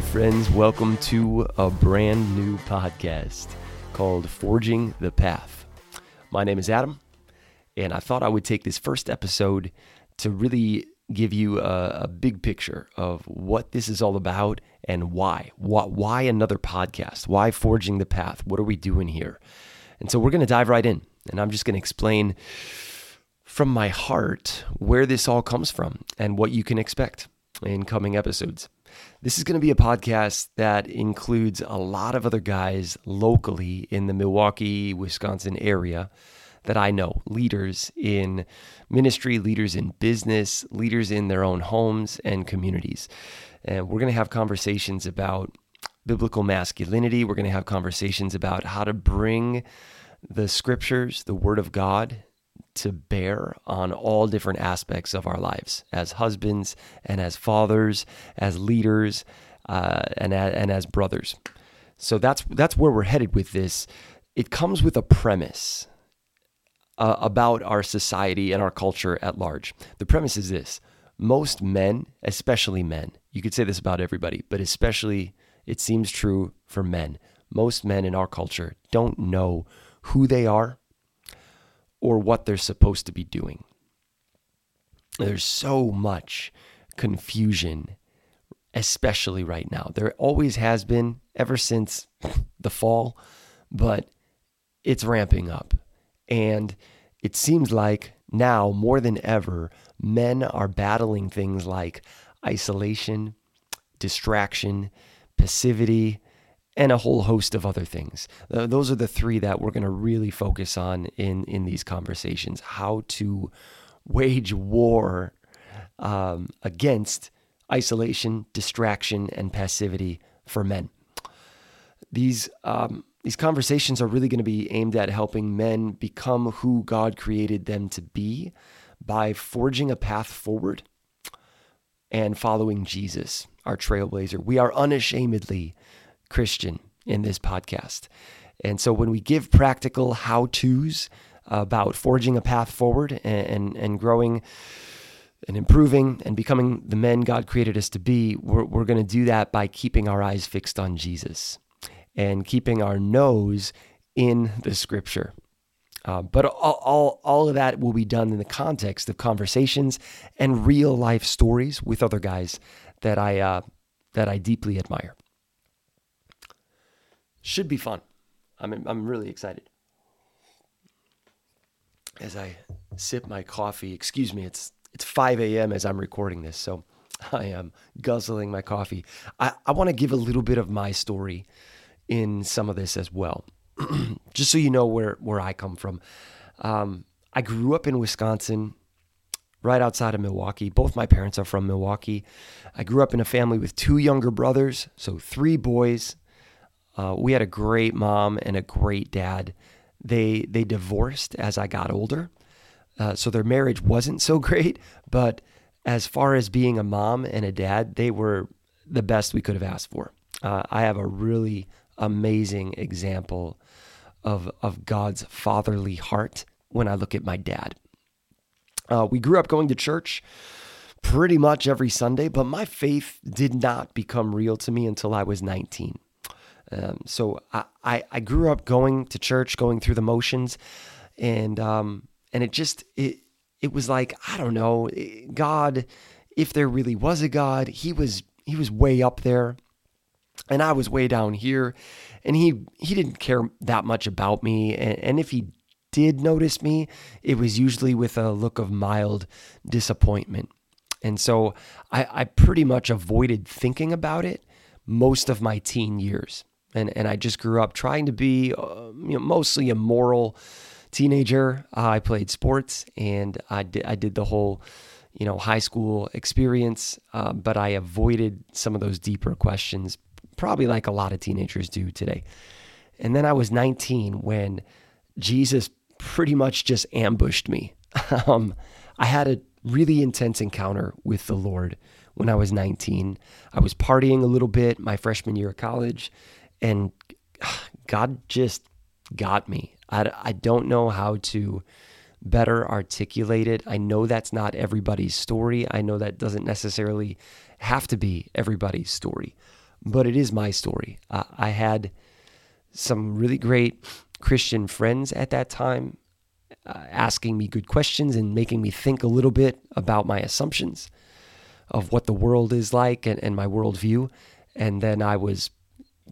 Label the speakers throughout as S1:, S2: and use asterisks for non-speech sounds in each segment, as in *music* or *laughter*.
S1: Friends, welcome to a brand new podcast called Forging the Path. My name is Adam, and I thought I would take this first episode to really give you a, a big picture of what this is all about and why. why. Why another podcast? Why Forging the Path? What are we doing here? And so we're going to dive right in, and I'm just going to explain from my heart where this all comes from and what you can expect in coming episodes. This is going to be a podcast that includes a lot of other guys locally in the Milwaukee, Wisconsin area that I know leaders in ministry, leaders in business, leaders in their own homes and communities. And we're going to have conversations about biblical masculinity. We're going to have conversations about how to bring the scriptures, the word of God, to bear on all different aspects of our lives as husbands and as fathers, as leaders, uh, and, and as brothers. So that's that's where we're headed with this. It comes with a premise uh, about our society and our culture at large. The premise is this: most men, especially men, you could say this about everybody, but especially it seems true for men. Most men in our culture don't know who they are or what they're supposed to be doing. There's so much confusion, especially right now. There always has been ever since *laughs* the fall, but it's ramping up. And it seems like now more than ever, men are battling things like isolation, distraction, passivity, and a whole host of other things. Uh, those are the three that we're going to really focus on in in these conversations. How to wage war um, against isolation, distraction, and passivity for men. These um, these conversations are really going to be aimed at helping men become who God created them to be by forging a path forward and following Jesus, our trailblazer. We are unashamedly Christian in this podcast. And so when we give practical how to's about forging a path forward and, and, and, growing and improving and becoming the men God created us to be, we're, we're going to do that by keeping our eyes fixed on Jesus and keeping our nose in the scripture. Uh, but all, all, all of that will be done in the context of conversations and real life stories with other guys that I, uh, that I deeply admire. Should be fun. I'm, I'm really excited. As I sip my coffee, excuse me, it's it's 5 a.m. as I'm recording this, so *laughs* I am guzzling my coffee. I, I want to give a little bit of my story in some of this as well, *clears throat* just so you know where, where I come from. Um, I grew up in Wisconsin, right outside of Milwaukee. Both my parents are from Milwaukee. I grew up in a family with two younger brothers, so three boys, uh, we had a great mom and a great dad. They they divorced as I got older, uh, so their marriage wasn't so great. But as far as being a mom and a dad, they were the best we could have asked for. Uh, I have a really amazing example of of God's fatherly heart when I look at my dad. Uh, we grew up going to church pretty much every Sunday, but my faith did not become real to me until I was 19. Um, so I, I, I grew up going to church, going through the motions, and um, and it just it it was like I don't know God, if there really was a God, he was he was way up there, and I was way down here, and he he didn't care that much about me, and, and if he did notice me, it was usually with a look of mild disappointment. And so I, I pretty much avoided thinking about it most of my teen years and and I just grew up trying to be uh, you know mostly a moral teenager. Uh, I played sports and I did I did the whole you know high school experience, uh, but I avoided some of those deeper questions, probably like a lot of teenagers do today. And then I was 19 when Jesus pretty much just ambushed me. *laughs* um, I had a really intense encounter with the Lord when I was 19. I was partying a little bit my freshman year of college and God just got me. I, I don't know how to better articulate it. I know that's not everybody's story. I know that doesn't necessarily have to be everybody's story. but it is my story. Uh, I had some really great Christian friends at that time uh, asking me good questions and making me think a little bit about my assumptions of what the world is like and, and my worldview. And then I was,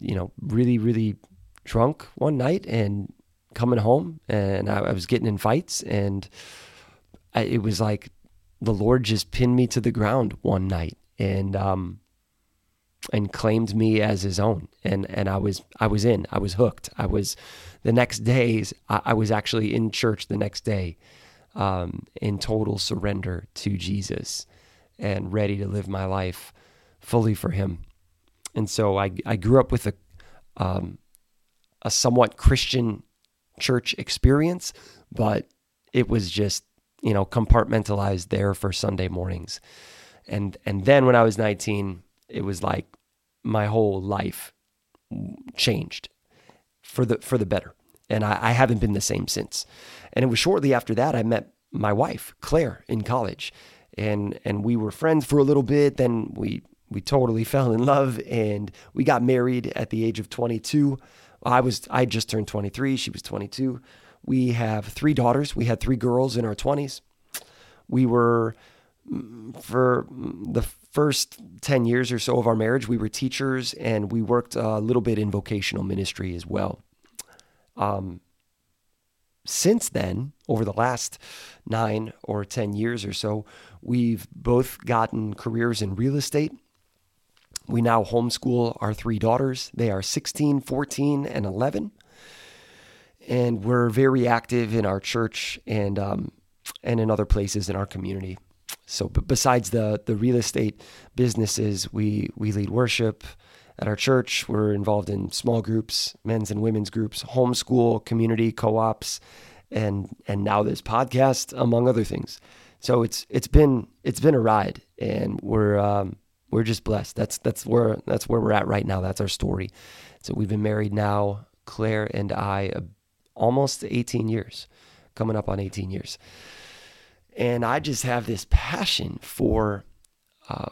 S1: you know, really, really drunk one night and coming home and I, I was getting in fights and I, it was like the Lord just pinned me to the ground one night and um and claimed me as his own. And and I was I was in I was hooked. I was the next days I, I was actually in church the next day um, in total surrender to Jesus and ready to live my life fully for him and so I I grew up with a um, a somewhat Christian church experience but it was just you know compartmentalized there for Sunday mornings. And and then when I was 19 it was like my whole life changed for the for the better. And I, I haven't been the same since. And it was shortly after that I met my wife Claire in college. And and we were friends for a little bit then we we totally *laughs* fell in love and we got married at the age of 22 I was I just turned 23 she was 22 we have three daughters we had three girls in our 20s we were for the first 10 years or so of our marriage, we were teachers and we worked a little bit in vocational ministry as well. Um, since then, over the last nine or 10 years or so, we've both gotten careers in real estate. We now homeschool our three daughters. They are 16, 14, and 11. And we're very active in our church and, um, and in other places in our community. So, besides the the real estate businesses, we we lead worship at our church. We're involved in small groups, men's and women's groups, homeschool, community co-ops, and and now this podcast, among other things. So it's it's been it's been a ride, and we're um, we're just blessed. That's that's where that's where we're at right now. That's our story. So we've been married now, Claire and I, uh, almost 18 years, coming up on 18 years. And I just have this passion for uh,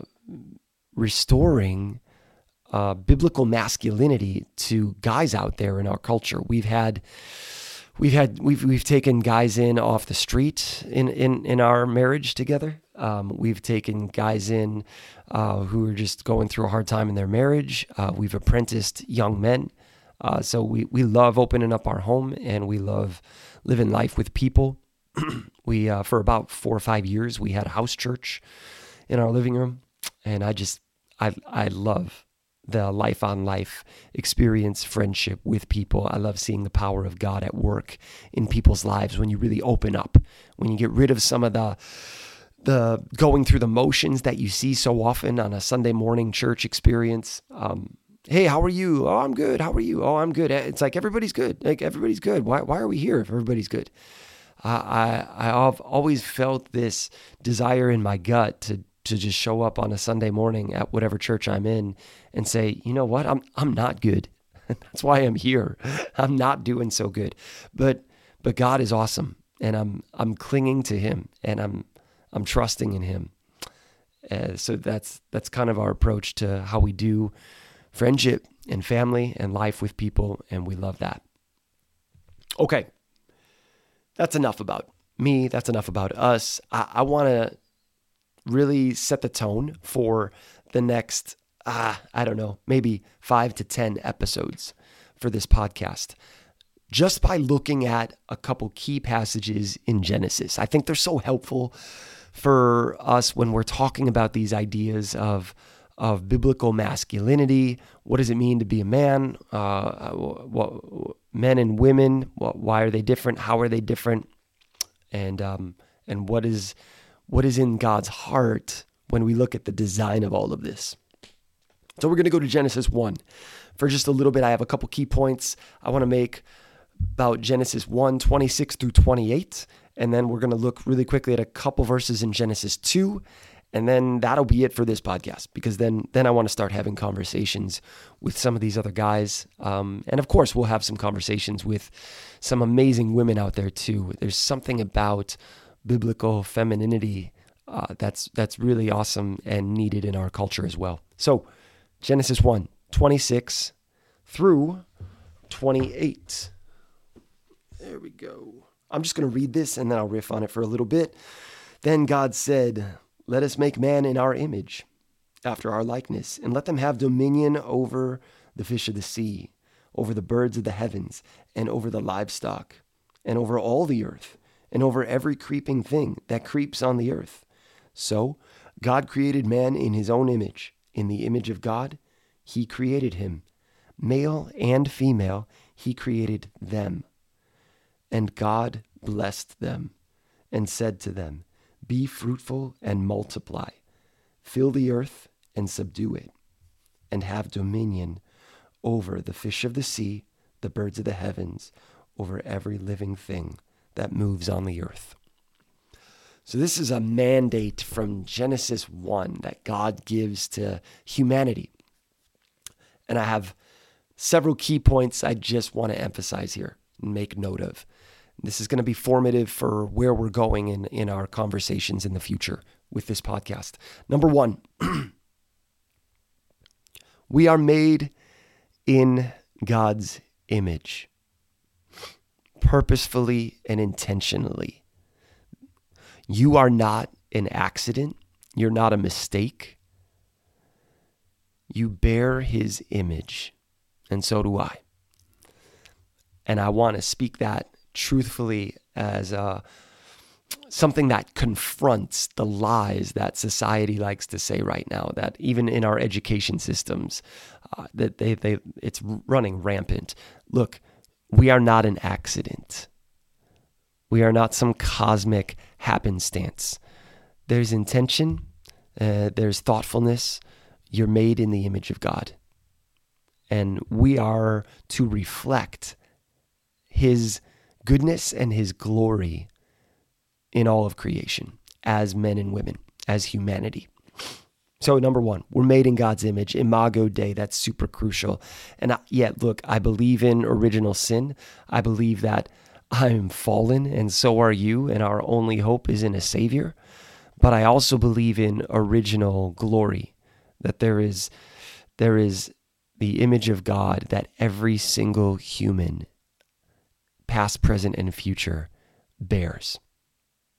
S1: restoring uh, biblical masculinity to guys out there in our culture. We've had we've had we've we've taken guys in off the street in in in our marriage together. Um, we've taken guys in uh, who are just going through a hard time in their marriage. Uh, we've apprenticed young men. Uh, so we we love opening up our home and we love living life with people. *clears throat* we uh, for about four or five years we had a house church in our living room, and I just I I love the life on life experience friendship with people. I love seeing the power of God at work in people's lives when you really open up, when you get rid of some of the the going through the motions that you see so often on a Sunday morning church experience. Um, hey, how are you? Oh, I'm good. How are you? Oh, I'm good. It's like everybody's good. Like everybody's good. Why why are we here if everybody's good? I, I I've always felt this desire in my gut to to just show up on a Sunday morning at whatever church I'm in and say, you know what, I'm I'm not good. *laughs* That's why I'm here. I'm not doing so good, but but God is awesome, and I'm I'm clinging to Him, and I'm I'm trusting in Him. Uh, so that's that's kind of our approach to how we do friendship and family and life with people, and we love that. Okay, that's enough about me. That's enough about us. I, I want to really set the tone for the next, uh, I don't know, maybe five to 10 episodes for this podcast just by looking at a couple key passages in Genesis. I think they're so helpful for us when we're talking about these ideas of of biblical masculinity. What does it mean to be a man? Uh, what, men and women. What, why are they different? How are they different? And um, and what is what is in God's heart when we look at the design of all of this? So we're going to go to Genesis one for just a little bit. I have a couple key points I want to make about Genesis 1, 26 through 28. And then we're going to look really quickly at a couple verses in Genesis 2 and then that'll be it for this podcast because then then I want to start having conversations with some of these other guys, um, and of course we'll have some conversations with some amazing women out there too. There's something about biblical femininity uh, that's that's really awesome and needed in our culture as well. So Genesis 1, 26 through 28. There we go. I'm just going to read this and then I'll riff on it for a little bit. Then God said, Let us make man in our image, after our likeness, and let them have dominion over the fish of the sea, over the birds of the heavens, and over the livestock, and over all the earth, and over every creeping thing that creeps on the earth. So God created man in his own image. In the image of God, he created him. Male and female, he created them. And God blessed them and said to them, Be fruitful and multiply, fill the earth and subdue it, and have dominion over the fish of the sea, the birds of the heavens, over every living thing that moves on the earth. So, this is a mandate from Genesis 1 that God gives to humanity. And I have several key points I just want to emphasize here make note of. This is going to be formative for where we're going in, in our conversations in the future with this podcast. Number one, *clears throat* we are made in God's image, purposefully and intentionally. You are not an accident, you're not a mistake. You bear his image, and so do I. And I want to speak that truthfully as uh, something that confronts the lies that society likes to say right now. That even in our education systems, uh, that they they it's running rampant. Look, we are not an accident. We are not some cosmic happenstance. There's intention. Uh, there's thoughtfulness. You're made in the image of God. And we are to reflect His goodness and his glory in all of creation as men and women, as humanity. So, number one, we're made in God's image, Imago Dei. That's super crucial. And yet, look, I believe in original sin. I believe that I'm fallen, and so are you, and our only hope is in a Savior. But I also believe in original glory, that there is, there is the image of God that every single human past, present, and future bears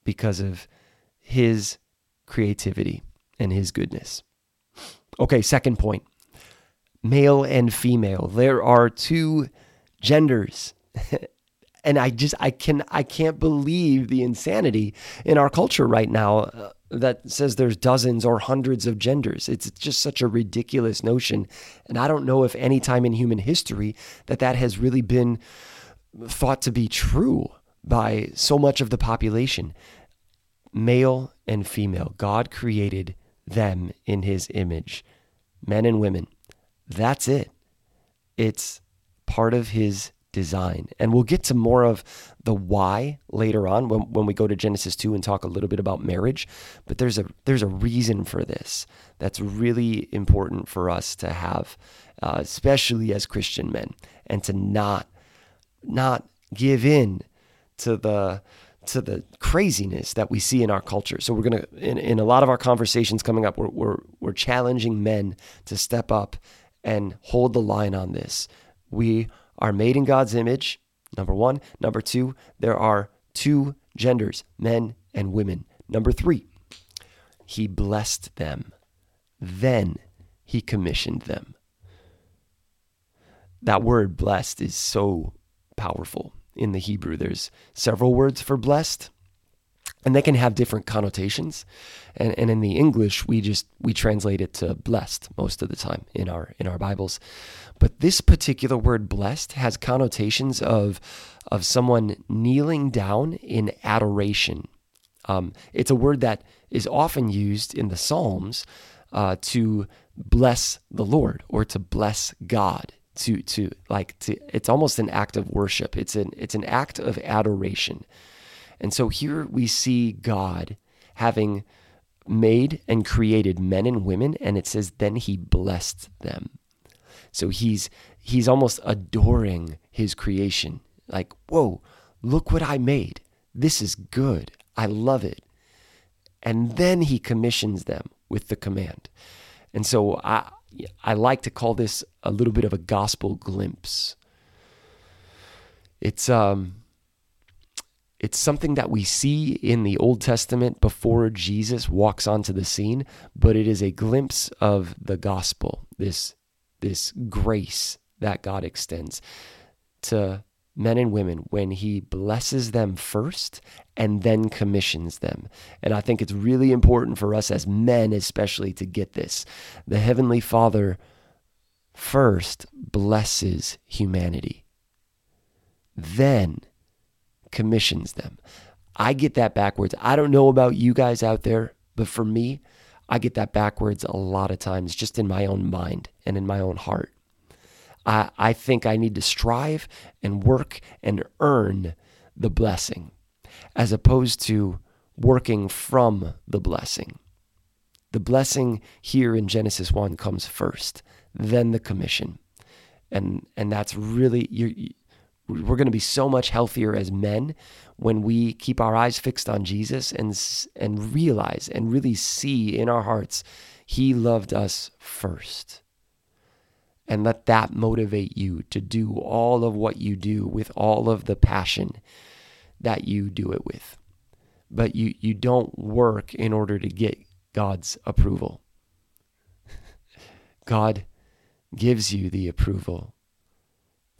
S1: because of his creativity and his goodness. Okay, second point male and female. There are two genders. *laughs* and I just I can I can't believe the insanity in our culture right now uh, that says there's dozens or hundreds of genders. It's just such a ridiculous notion, and I don't know if any time in human history that that has really been thought to be true by so much of the population. Male and female, God created them in his image, men and women. That's it. It's part of his design. And we'll get to more of the why later on when, when we go to Genesis 2 and talk a little bit about marriage. But there's a there's a reason for this that's really important for us to have, uh, especially as Christian men, and to not not give in to the to the craziness that we see in our culture. So we're gonna in, in a lot of our conversations coming up, we're, we're we're challenging men to step up and hold the line on this. We are made in God's image. Number one. Number two, there are two genders, men and women. Number three, he blessed them. Then he commissioned them. That word blessed is so powerful in the Hebrew. There's several words for blessed, and they can have different connotations. And, and in the English, we just we translate it to blessed most of the time in our in our Bibles. But this particular word blessed has connotations of of someone kneeling down in adoration. Um, it's a word that is often used in the Psalms uh, to bless the Lord or to bless God to to like to it's almost an act of worship. It's an it's an act of adoration. And so here we see god having made and created men and women and it says then he blessed them. So he's he's almost adoring his creation. Like whoa look what i made. This is good. I love it. And then he commissions them with the command. And so I, I like to call this a little bit of a gospel glimpse. It's um it's something that we see in the Old Testament before Jesus walks onto the scene, but it is a glimpse of the gospel, this this grace that God extends to men and women when he blesses them first and then commissions them. And I think it's really important for us as men, especially, to get this. The Heavenly Father first blesses humanity, then commissions them. I get that backwards. I don't know about you guys out there, but for me, I get that backwards a lot of times just in my own mind and in my own heart. I, I think I need to strive and work and earn the blessing as opposed to working from the blessing. The blessing here in Genesis 1 comes first, then the commission. And and that's really you we're going to be so much healthier as men when we keep our eyes fixed on Jesus and and realize and really see in our hearts he loved us first and let that motivate you to do all of what you do with all of the passion that you do it with. But you, you don't work in order to get God's approval. *laughs* God gives you the approval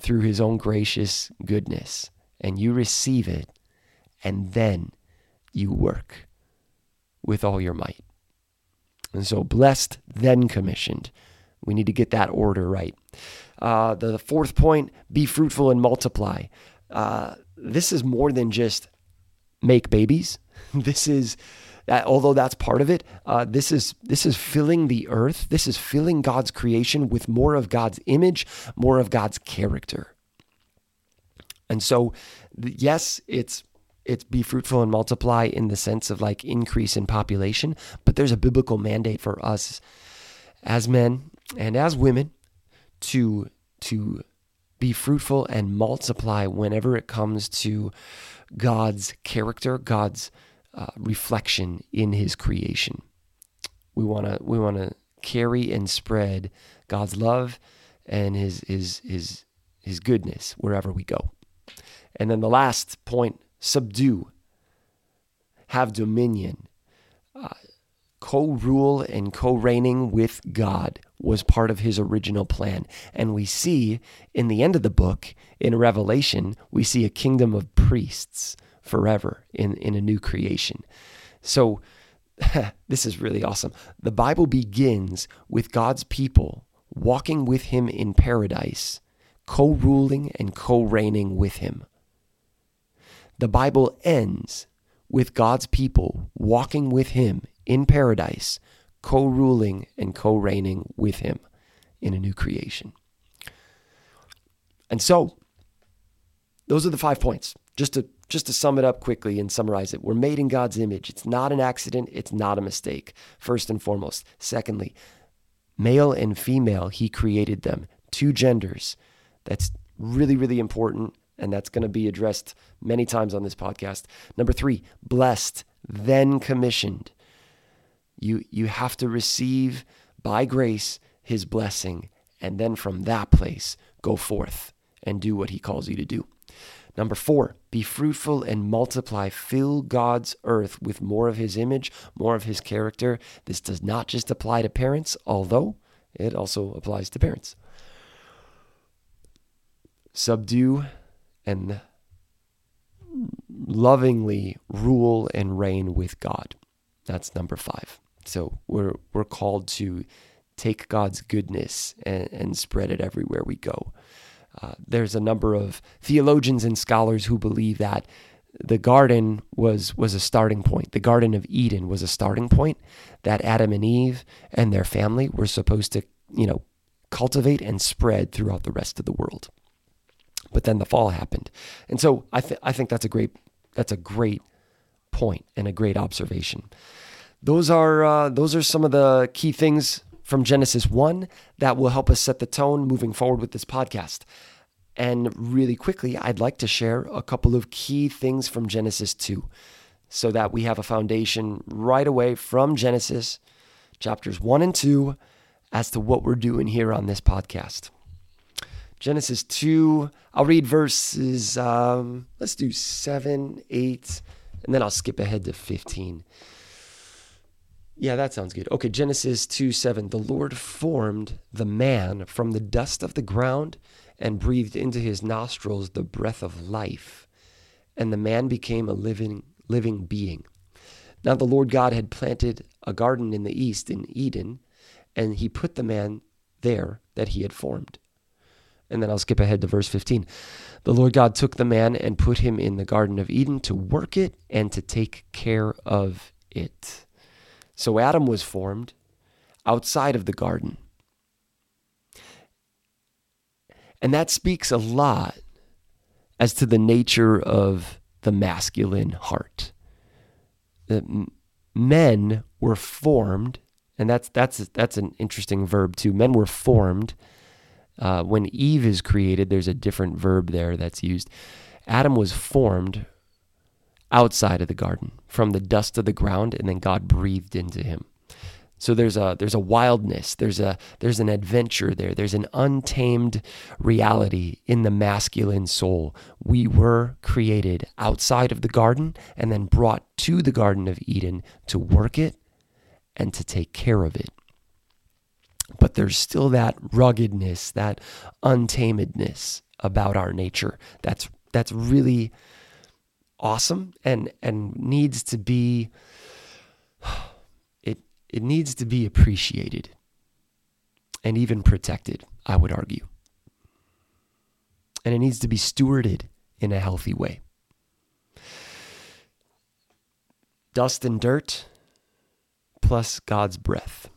S1: through his own gracious goodness, and you receive it, and then you work with all your might. And so, blessed, then commissioned. We need to get that order right. Uh, the fourth point be fruitful and multiply. Uh, this is more than just make babies. *laughs* this is. Uh, although that's part of it, uh, this is this is filling the earth. This is filling God's creation with more of God's image, more of God's character. And so, yes, it's it's be fruitful and multiply in the sense of like increase in population, but there's a biblical mandate for us as men and as women to to be fruitful and multiply whenever it comes to God's character, God's uh, reflection in His creation. We want to we want to carry and spread God's love and His His His His goodness wherever we go. And then the last point: subdue, have dominion. Uh, co rule and co reigning with God was part of his original plan. And we see in the end of the book, in Revelation, we see a kingdom of priests forever in, in a new creation. So, *laughs* this is really awesome. The Bible begins with God's people walking with him in paradise, co ruling and co reigning with him. The Bible ends with God's people walking with him in paradise, co ruling and co reigning with him in a new creation. And so, those are the five points. Just to just to sum it up quickly and summarize it, we're made in God's image. It's not an accident, it's not a mistake, first and foremost. Secondly, male and female, he created them, two genders. That's really, really important, and that's going to be addressed many times on this podcast. Number three, blessed, then commissioned. You, you have to receive by grace his blessing, and then from that place, go forth and do what he calls you to do. Number four, be fruitful and multiply. Fill God's earth with more of his image, more of his character. This does not just apply to parents, although it also applies to parents. Subdue and lovingly rule and reign with God. That's number five. So we're we're called to take God's goodness and, and spread it everywhere we go. Uh, there's a number of theologians and scholars who believe that the garden was was a starting point. The Garden of Eden was a starting point that Adam and Eve and their family were supposed to, you know, cultivate and spread throughout the rest of the world. But then the fall happened, and so I th- I think that's a great that's a great point and a great observation those are uh, those are some of the key things from Genesis 1 that will help us set the tone moving forward with this podcast. And really quickly, I'd like to share a couple of key things from Genesis 2 so that we have a foundation right away from Genesis chapters 1 and 2 as to what we're doing here on this podcast. Genesis 2, I'll read verses, um, let's do 7, 8, and then I'll skip ahead to 15. Yeah, that sounds good. Okay, Genesis 2 7. The Lord formed the man from the dust of the ground and breathed into his nostrils the breath of life, and the man became a living, living being. Now the Lord God had planted a garden in the east in Eden, and he put the man there that he had formed. And then I'll skip ahead to verse 15. The Lord God took the man and put him in the Garden of Eden to work it and to take care of it. So Adam was formed outside of the garden. And that speaks a lot as to the nature of the masculine heart. That men were formed, and that's that's that's an interesting verb too. Men were formed. Uh, when Eve is created, there's a different verb there that's used. Adam was formed outside of the garden from the dust of the ground and then God breathed into him. So there's a there's a wildness, there's a there's an adventure there. There's an untamed reality in the masculine soul. We were created outside of the garden and then brought to the garden of Eden to work it and to take care of it. But there's still that ruggedness, that untamedness about our nature. That's that's really awesome and and needs to be it it needs to be appreciated and even protected, I would argue. And it needs to be stewarded in a healthy way. Dust and dirt plus God's breath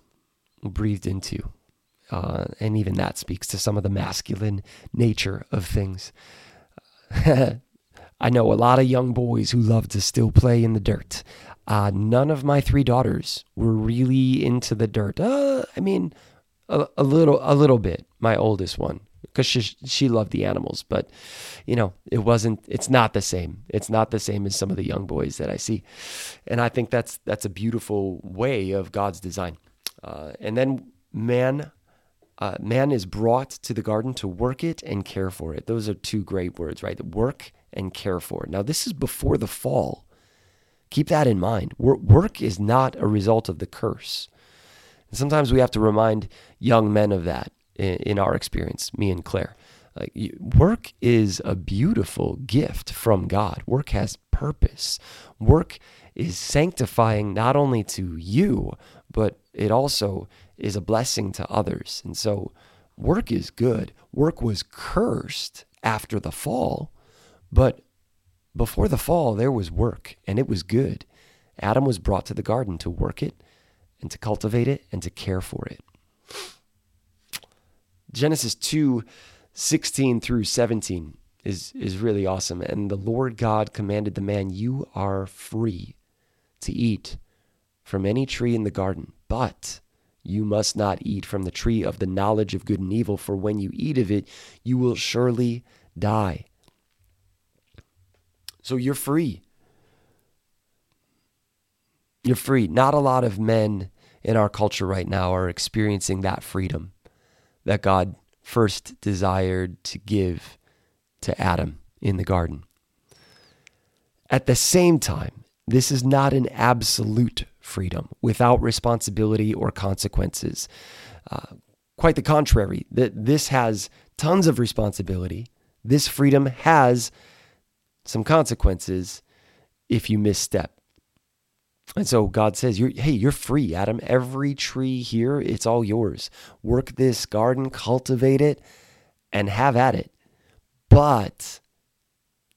S1: breathed into. Uh, and even that speaks to some of the masculine nature of things. *laughs* I know a lot of young boys who love to still play in the dirt. Uh, none of my three daughters were really into the dirt. Uh, I mean, a, a, little, a little bit. My oldest one, because she she loved the animals, but you know, it wasn't. It's not the same. It's not the same as some of the young boys that I see, and I think that's that's a beautiful way of God's design. Uh, and then man uh, man is brought to the garden to work it and care for it. Those are two great words, right? Work and care for. it. Now, this is before the fall. Keep that in mind. Work is not a result of the curse. And sometimes we have to remind young men of that in, our experience, me and Claire. Work is a beautiful gift from God. Work has purpose. Work is sanctifying not only to you, but it also is a blessing to others. And so, work is good. Work was cursed after the fall but before the fall, there was work, and it was good. Adam was brought to the garden to work it and to cultivate it and to care for it. Genesis 2 16 through 17 is, is really awesome. And the Lord God commanded the man, You are free to eat from any tree in the garden, but you must not eat from the tree of the knowledge of good and evil, for when you eat of it, you will surely die. So you're free. You're free. Not a lot of men in our culture right now are experiencing that freedom that God first desired to give to Adam in the garden. At the same time, this is not an absolute freedom without responsibility or consequences. Uh, quite the contrary, that this has tons of responsibility. This freedom has some consequences if you misstep. And so God says, you're, Hey, you're free, Adam. Every tree here, it's all yours. Work this garden, cultivate it, and have at it. But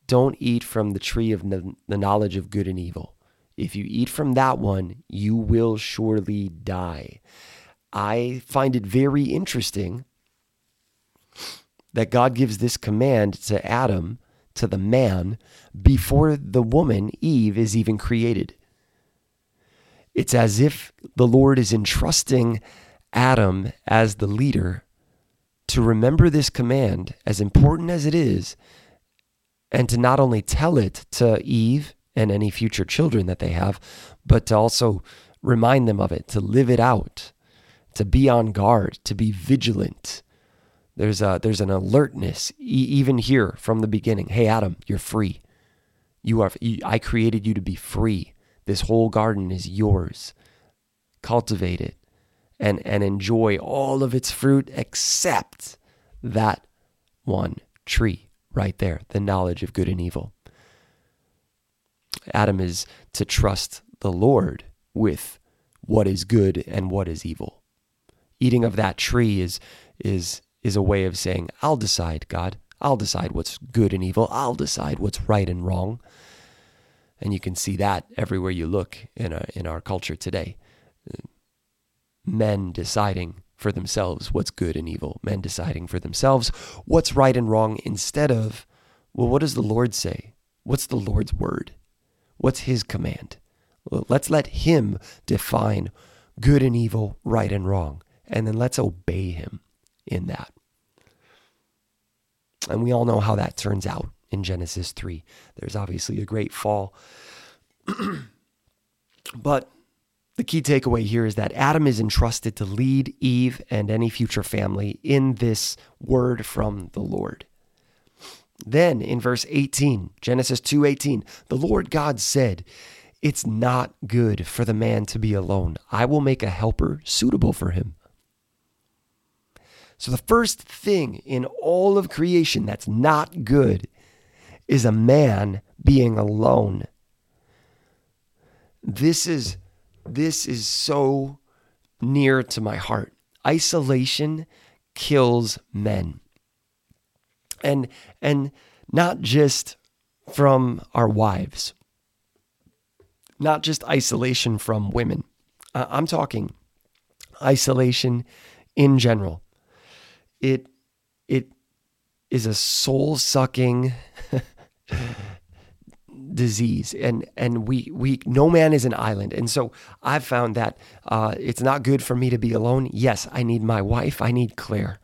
S1: don't eat from the tree of the knowledge of good and evil. If you eat from that one, you will surely die. I find it very interesting that God gives this command to Adam to the man before the woman, Eve, is even created. It's as if the Lord is entrusting Adam as the leader to remember this command, as important as it is, and to not only tell it to Eve and any future children that they have, but to also remind them of it, to live it out, to be on guard, to be vigilant. There's a there's an alertness e- even here from the beginning. Hey Adam, you're free. You are I created you to be free. This whole garden is yours. Cultivate it and and enjoy all of its fruit except that one tree right there, the knowledge of good and evil. Adam is to trust the Lord with what is good and what is evil. Eating of that tree is is is a way of saying, I'll decide, God. I'll decide what's good and evil. I'll decide what's right and wrong. And you can see that everywhere you look in a, in our culture today. Men deciding for themselves what's good and evil, men deciding for themselves what's right and wrong instead of, well, what does the Lord say? What's the Lord's word? What's his command? Let's let him define good and evil, right and wrong, and then let's obey him in that. And we all know how that turns out in Genesis 3. There's obviously a great fall. *clears throat* but the key takeaway here is that Adam is entrusted to lead Eve and any future family in this word from the Lord. Then in verse 18, Genesis 2:18, the Lord God said, "It's not good for the man to be alone. I will make a helper suitable for him." So the first thing in all of creation that's not good is a man being alone. This is this is so near to my heart. Isolation kills men and and not just from our wives, not just isolation from women. I'm talking isolation in general. It it is a soul sucking *laughs* disease and and we we no man is an island and so i've found that uh, it's not good for me to be alone yes i need my wife i need claire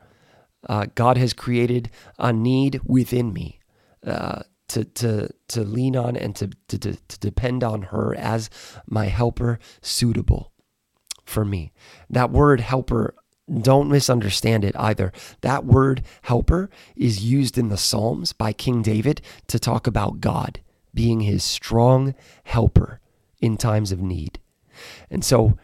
S1: uh, God has created a need within me uh, to, to, to lean on and to, to, to depend on her as my helper suitable for me. That word helper, don't misunderstand it either. That word helper is used in the Psalms by King David to talk about God being his strong helper in times of need. And so,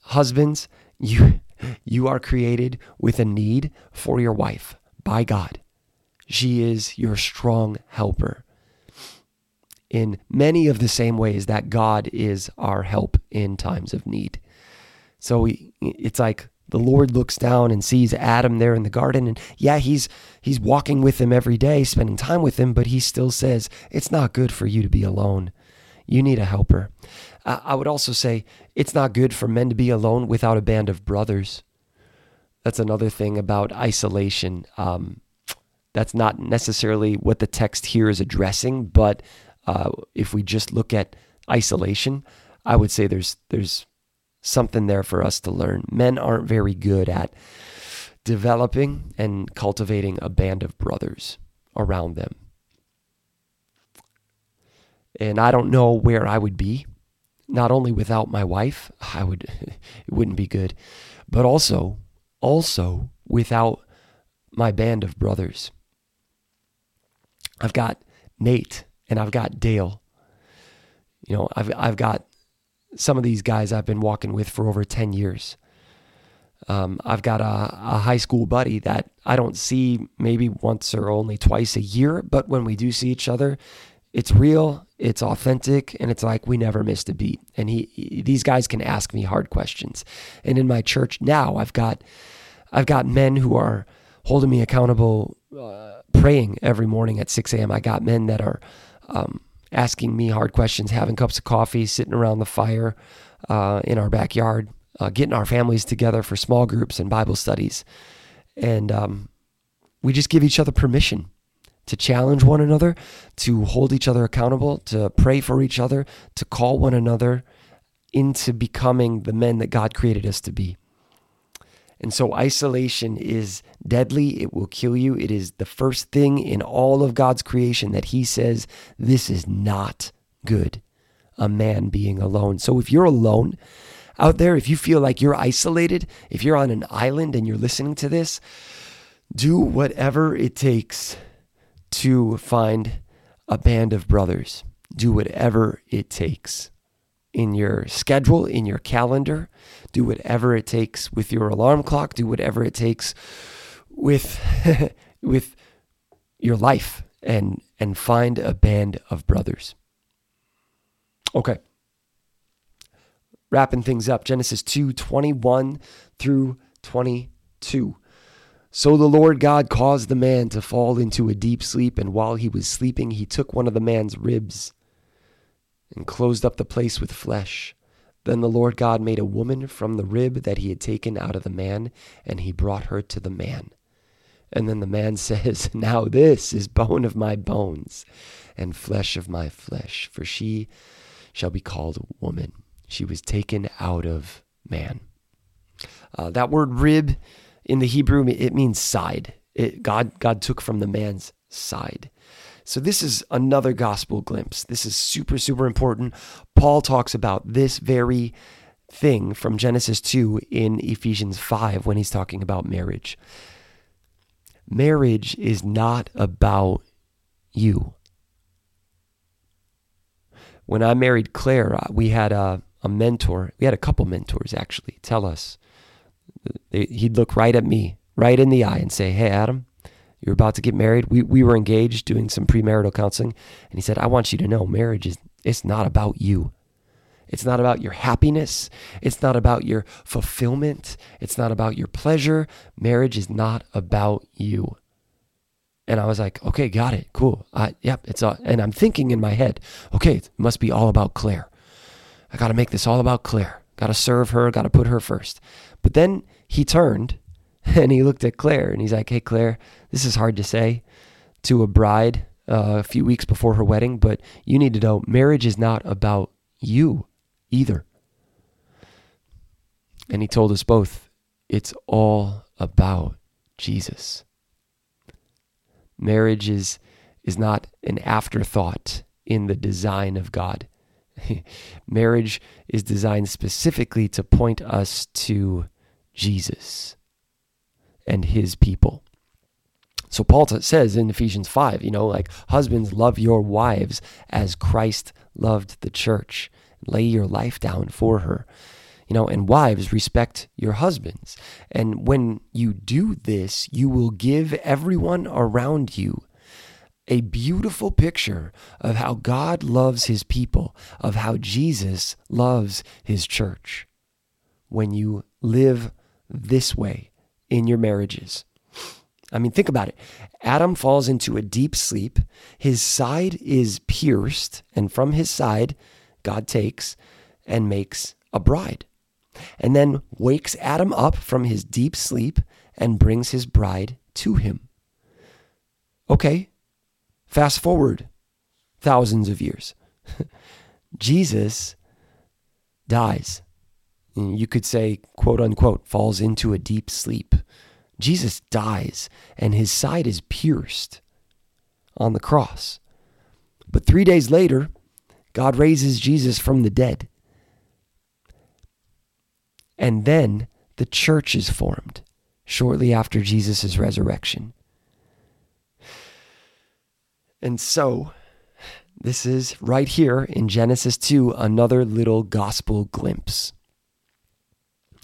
S1: husbands, you you are created with a need for your wife by God. She is your strong helper in many of the same ways that God is our help in times of need. So we, it's like the Lord looks down and sees Adam there in the garden and yeah, he's he's walking with him every day, spending time with him, but he still says, "It's not good for you to be alone. You need a helper." I would also say it's not good for men to be alone without a band of brothers. That's another thing about isolation. Um, that's not necessarily what the text here is addressing, but uh, if we just look at isolation, I would say there's there's something there for us to learn. Men aren't very good at developing and cultivating a band of brothers around them. And I don't know where I would be not only without my wife, *laughs* I would *laughs* it wouldn't be good, but also also without my band of brothers. I've got Nate and I've got Dale. You know, I've I've got some of these guys I've been walking with for over 10 years. Um, I've got a, a high school buddy that I don't see maybe once or only twice a year, but when we do see each other, it's real, it's authentic, and it's like we never missed a beat. And he, he, these guys can ask me hard questions. And in my church now, I've got I've got men who are holding me accountable, uh, praying every morning at 6 a.m. I got men that are um, asking me hard questions, having cups of coffee, sitting around the fire uh, in our backyard, uh, getting our families together for small groups and Bible studies, and um, we just give each other permission to challenge one another, to hold each other accountable, to pray for each other, to call one another into becoming the men that God created us to be. And so isolation is deadly. It will kill you. It is the first thing in all of God's creation that He says, this is not good, a man being alone. So if you're alone, out there, if you feel like you're isolated, if you're on an island and you're listening to this, do whatever it takes to find a band of brothers. Do whatever it takes in your schedule, in your calendar. Do whatever it takes with your alarm clock. Do whatever it takes with *laughs* with your life and and find a band of brothers. Okay. Wrapping things up, Genesis 2 21 through 22. So the Lord God caused the man to fall into a deep sleep, and while he was sleeping, he took one of the man's ribs and closed up the place with flesh. Then the Lord God made a woman from the rib that he had taken out of the man, and he brought her to the man. And then the man *laughs* says, Now this is bone of my bones and flesh of my flesh, for she shall be called woman. She was taken out of man. Uh, that word rib in the Hebrew, it means side. It, God, God took from the man's side. So, this is another gospel glimpse. This is super, super important. Paul talks about this very thing from Genesis 2 in Ephesians 5 when he's talking about marriage. Marriage is not about you. When I married Claire, uh, we had a, a mentor. We had a couple mentors actually tell us. He'd look right at me, right in the eye, and say, Hey, Adam, you're about to get married. We, we were engaged doing some premarital counseling. And he said, I want you to know marriage is it's not about you. It's not about your happiness. It's not about your fulfillment. It's not about your pleasure. Marriage is not about you. And I was like, okay, got it. Cool. Uh, yep. It's all, and I'm thinking in my head, okay, it must be all about Claire. I got to make this all about Claire. Got to serve her. Got to put her first. But then he turned *laughs* and he looked at Claire and he's like, hey, Claire, this is hard to say to a bride uh, a few weeks before her wedding, but you need to know marriage is not about you either. And he told us both it's all about Jesus. Marriage is, is not an afterthought in the design of God. *laughs* Marriage is designed specifically to point us to Jesus and his people. So Paul says in Ephesians 5, you know, like husbands love your wives as Christ loved the church lay your life down for her. You know, and wives, respect your husbands. And when you do this, you will give everyone around you a beautiful picture of how God loves his people, of how Jesus loves his church. When you live this way in your marriages. I mean, think about it. Adam falls into a deep sleep. His side is pierced, and from his side, God takes and makes a bride, and then wakes Adam up from his deep sleep and brings his bride to him. Okay, fast forward thousands of years. *laughs* Jesus dies. You could say, quote unquote, falls into a deep sleep. Jesus dies and his side is pierced on the cross. But three days later, God raises Jesus from the dead. And then the church is formed shortly after Jesus' resurrection. And so, this is right here in Genesis 2, another little gospel glimpse.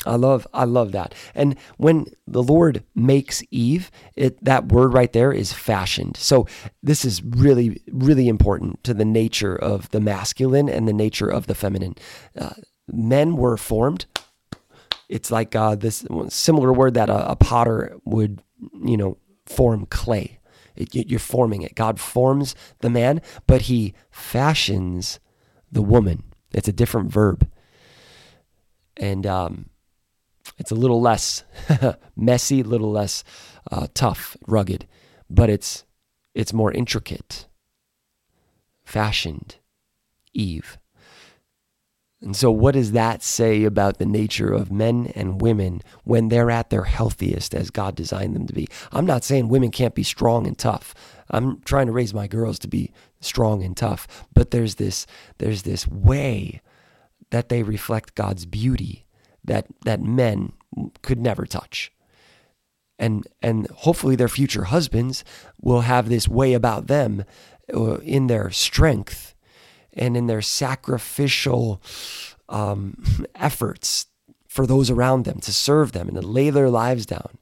S1: I love I love that. And when the Lord makes Eve, it that word right there is fashioned. So this is really really important to the nature of the masculine and the nature of the feminine. Uh, men were formed. It's like uh, this similar word that a, a, potter would, you know, form clay. You're forming it. God forms the man, but he fashions the woman. It's a different verb. And um, it's a little less *laughs* messy, a little less uh, tough, rugged, but it's it's more intricate, fashioned, Eve. And so, what does that say about the nature of men and women when they're at their healthiest as God designed them to be? I'm not saying women can't be strong and tough. I'm trying to raise my girls to be strong and tough, but there's this there's this way that they reflect God's beauty that that men could never touch. And and hopefully their future husbands will have this way about them uh, in their strength and in their sacrificial um, efforts for those around them to serve them and to lay their lives down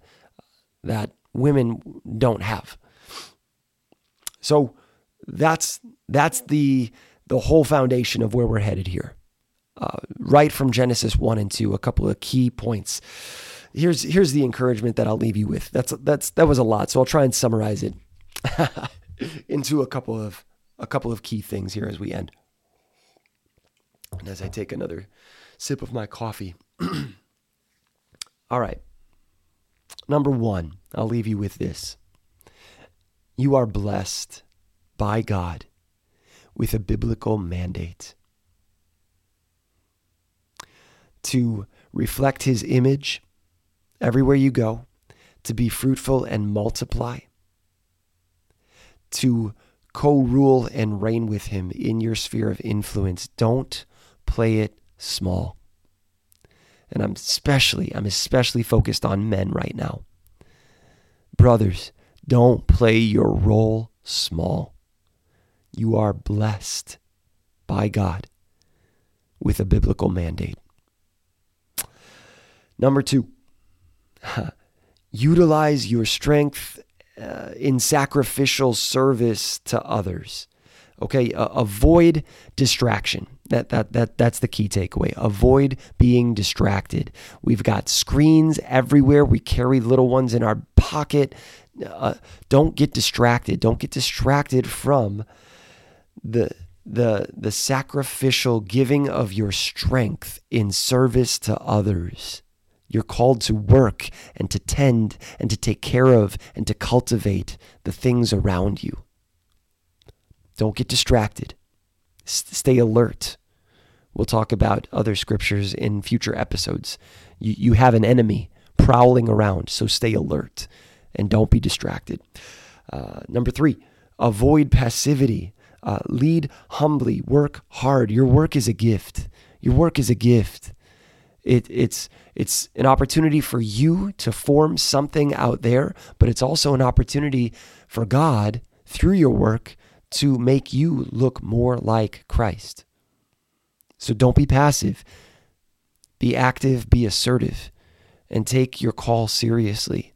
S1: that women don't have. So that's that's the the whole foundation of where we're headed here. Uh, right from Genesis one and two, a couple of key points. Here's here's the encouragement that I'll leave you with. That's that's that was a lot, so I'll try and summarize it *laughs* into a couple of a couple of key things here as we end. And as I take another sip of my coffee. *clears throat* All right. Number one, I'll leave you with this. You are blessed by God with a biblical mandate to reflect his image everywhere you go, to be fruitful and multiply, to co rule and reign with him in your sphere of influence. Don't play it small. And I'm especially, I'm especially focused on men right now. Brothers, don't play your role small. You are blessed by God with a biblical mandate. Number two, *laughs* utilize your strength uh, in sacrificial service to others. Okay, uh, avoid distraction. That, that, that, that's the key takeaway. Avoid being distracted. We've got screens everywhere. We carry little ones in our pocket. Uh, don't get distracted. Don't get distracted from the, the, the sacrificial giving of your strength in service to others. You're called to work and to tend and to take care of and to cultivate the things around you. Don't get distracted. Stay alert. We'll talk about other scriptures in future episodes. You, you have an enemy prowling around, so stay alert and don't be distracted. Uh, number three, avoid passivity. Uh, lead humbly, work hard. Your work is a gift. Your work is a gift. It, it's it's an opportunity for you to form something out there, but it's also an opportunity for God through your work to make you look more like Christ. So don't be passive. Be active, be assertive, and take your call seriously.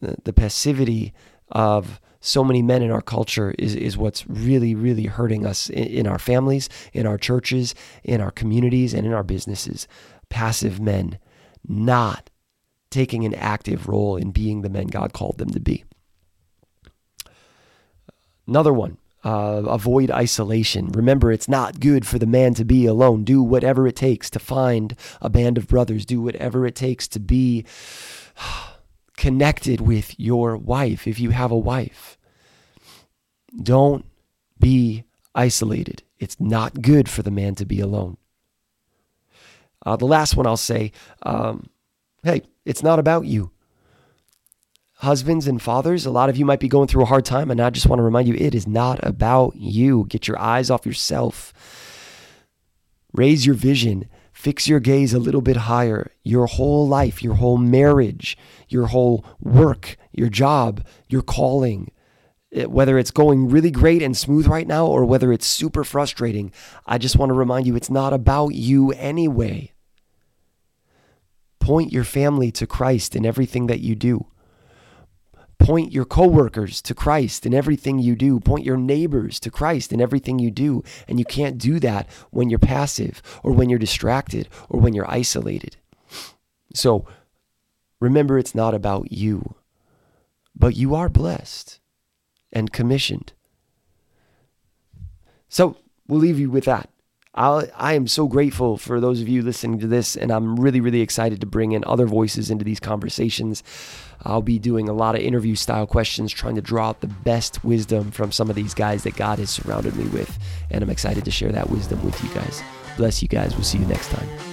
S1: The, the passivity of so many men in our culture is, is what's really, really hurting us in, in our families, in our churches, in our communities, and in our businesses. Passive men not taking an active role in being the men God called them to be. Another one uh, avoid isolation. Remember, it's not good for the man to be alone. Do whatever it takes to find a band of brothers. Do whatever it takes to be *sighs* connected with your wife if you have a wife. Don't be isolated. It's not good for the man to be alone. Uh, the last one I'll say um, hey, it's not about you husbands and fathers, a lot of you might be going through a hard time, and I just want to remind you it is not about you. Get your eyes off yourself, raise your vision, fix your gaze a little bit higher. Your whole life, your whole marriage, your whole work, your job, your calling. Eh, whether it's going really great and smooth right now or whether it's super frustrating, I just want to remind you it's not about you anyway. Point your family to Christ in everything that you do. Point your coworkers to Christ in everything you do. Point your neighbors to Christ in everything you do. And you can't do that when you're passive or when you're distracted or when you're isolated. So remember, it's not about you, but you are blessed and commissioned. So we'll leave you with that. I I am so grateful for those of you listening to this, and I'm really, really excited to bring in other voices into these conversations. I'll be doing a lot of interview style questions, trying to draw out the best wisdom from some of these guys that God has surrounded me with. And I'm excited to share that wisdom with you guys. Bless you guys. We'll see you next time.